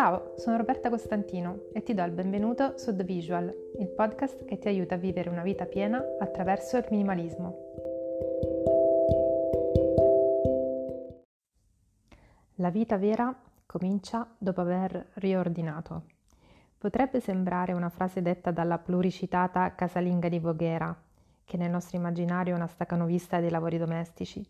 Ciao, sono Roberta Costantino e ti do il benvenuto su The Visual, il podcast che ti aiuta a vivere una vita piena attraverso il minimalismo. La vita vera comincia dopo aver riordinato. Potrebbe sembrare una frase detta dalla pluricitata casalinga di Voghera, che nel nostro immaginario è una stacanovista dei lavori domestici,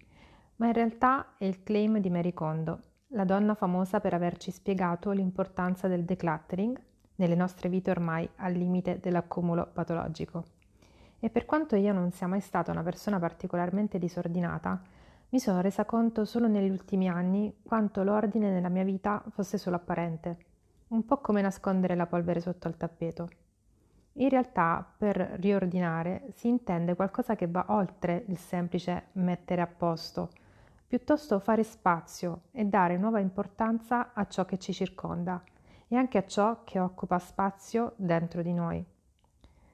ma in realtà è il claim di Mary Kondo, la donna famosa per averci spiegato l'importanza del decluttering nelle nostre vite ormai al limite dell'accumulo patologico. E per quanto io non sia mai stata una persona particolarmente disordinata, mi sono resa conto solo negli ultimi anni quanto l'ordine nella mia vita fosse solo apparente, un po' come nascondere la polvere sotto al tappeto. In realtà, per riordinare si intende qualcosa che va oltre il semplice mettere a posto, piuttosto fare spazio e dare nuova importanza a ciò che ci circonda e anche a ciò che occupa spazio dentro di noi.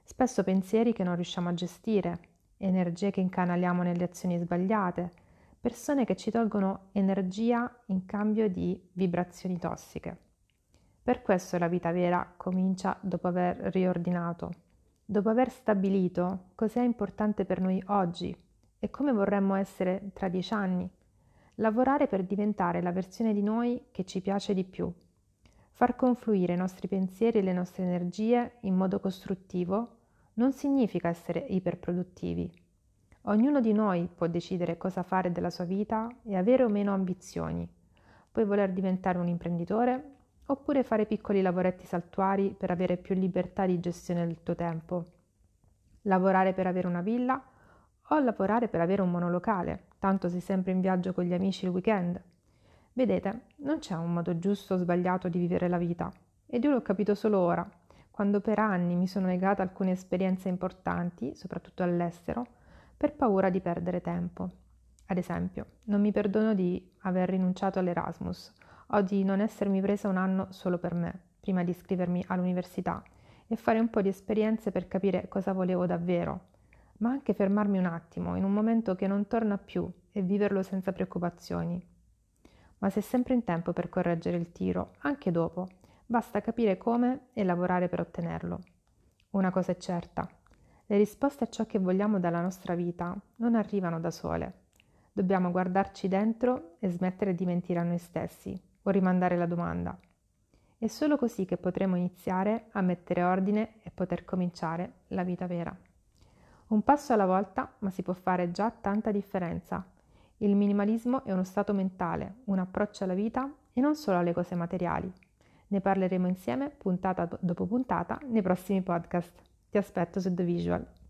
Spesso pensieri che non riusciamo a gestire, energie che incanaliamo nelle azioni sbagliate, persone che ci tolgono energia in cambio di vibrazioni tossiche. Per questo la vita vera comincia dopo aver riordinato, dopo aver stabilito cos'è importante per noi oggi e come vorremmo essere tra dieci anni lavorare per diventare la versione di noi che ci piace di più, far confluire i nostri pensieri e le nostre energie in modo costruttivo non significa essere iperproduttivi. Ognuno di noi può decidere cosa fare della sua vita e avere o meno ambizioni. Puoi voler diventare un imprenditore oppure fare piccoli lavoretti saltuari per avere più libertà di gestione del tuo tempo. Lavorare per avere una villa o lavorare per avere un monolocale, tanto sei sempre in viaggio con gli amici il weekend. Vedete, non c'è un modo giusto o sbagliato di vivere la vita, ed io l'ho capito solo ora, quando per anni mi sono negata alcune esperienze importanti, soprattutto all'estero, per paura di perdere tempo. Ad esempio, non mi perdono di aver rinunciato all'Erasmus o di non essermi presa un anno solo per me, prima di iscrivermi all'università, e fare un po' di esperienze per capire cosa volevo davvero ma anche fermarmi un attimo in un momento che non torna più e viverlo senza preoccupazioni. Ma sei sempre in tempo per correggere il tiro, anche dopo, basta capire come e lavorare per ottenerlo. Una cosa è certa, le risposte a ciò che vogliamo dalla nostra vita non arrivano da sole. Dobbiamo guardarci dentro e smettere di mentire a noi stessi o rimandare la domanda. È solo così che potremo iniziare a mettere ordine e poter cominciare la vita vera. Un passo alla volta, ma si può fare già tanta differenza. Il minimalismo è uno stato mentale, un approccio alla vita e non solo alle cose materiali. Ne parleremo insieme puntata dopo puntata nei prossimi podcast. Ti aspetto su The Visual.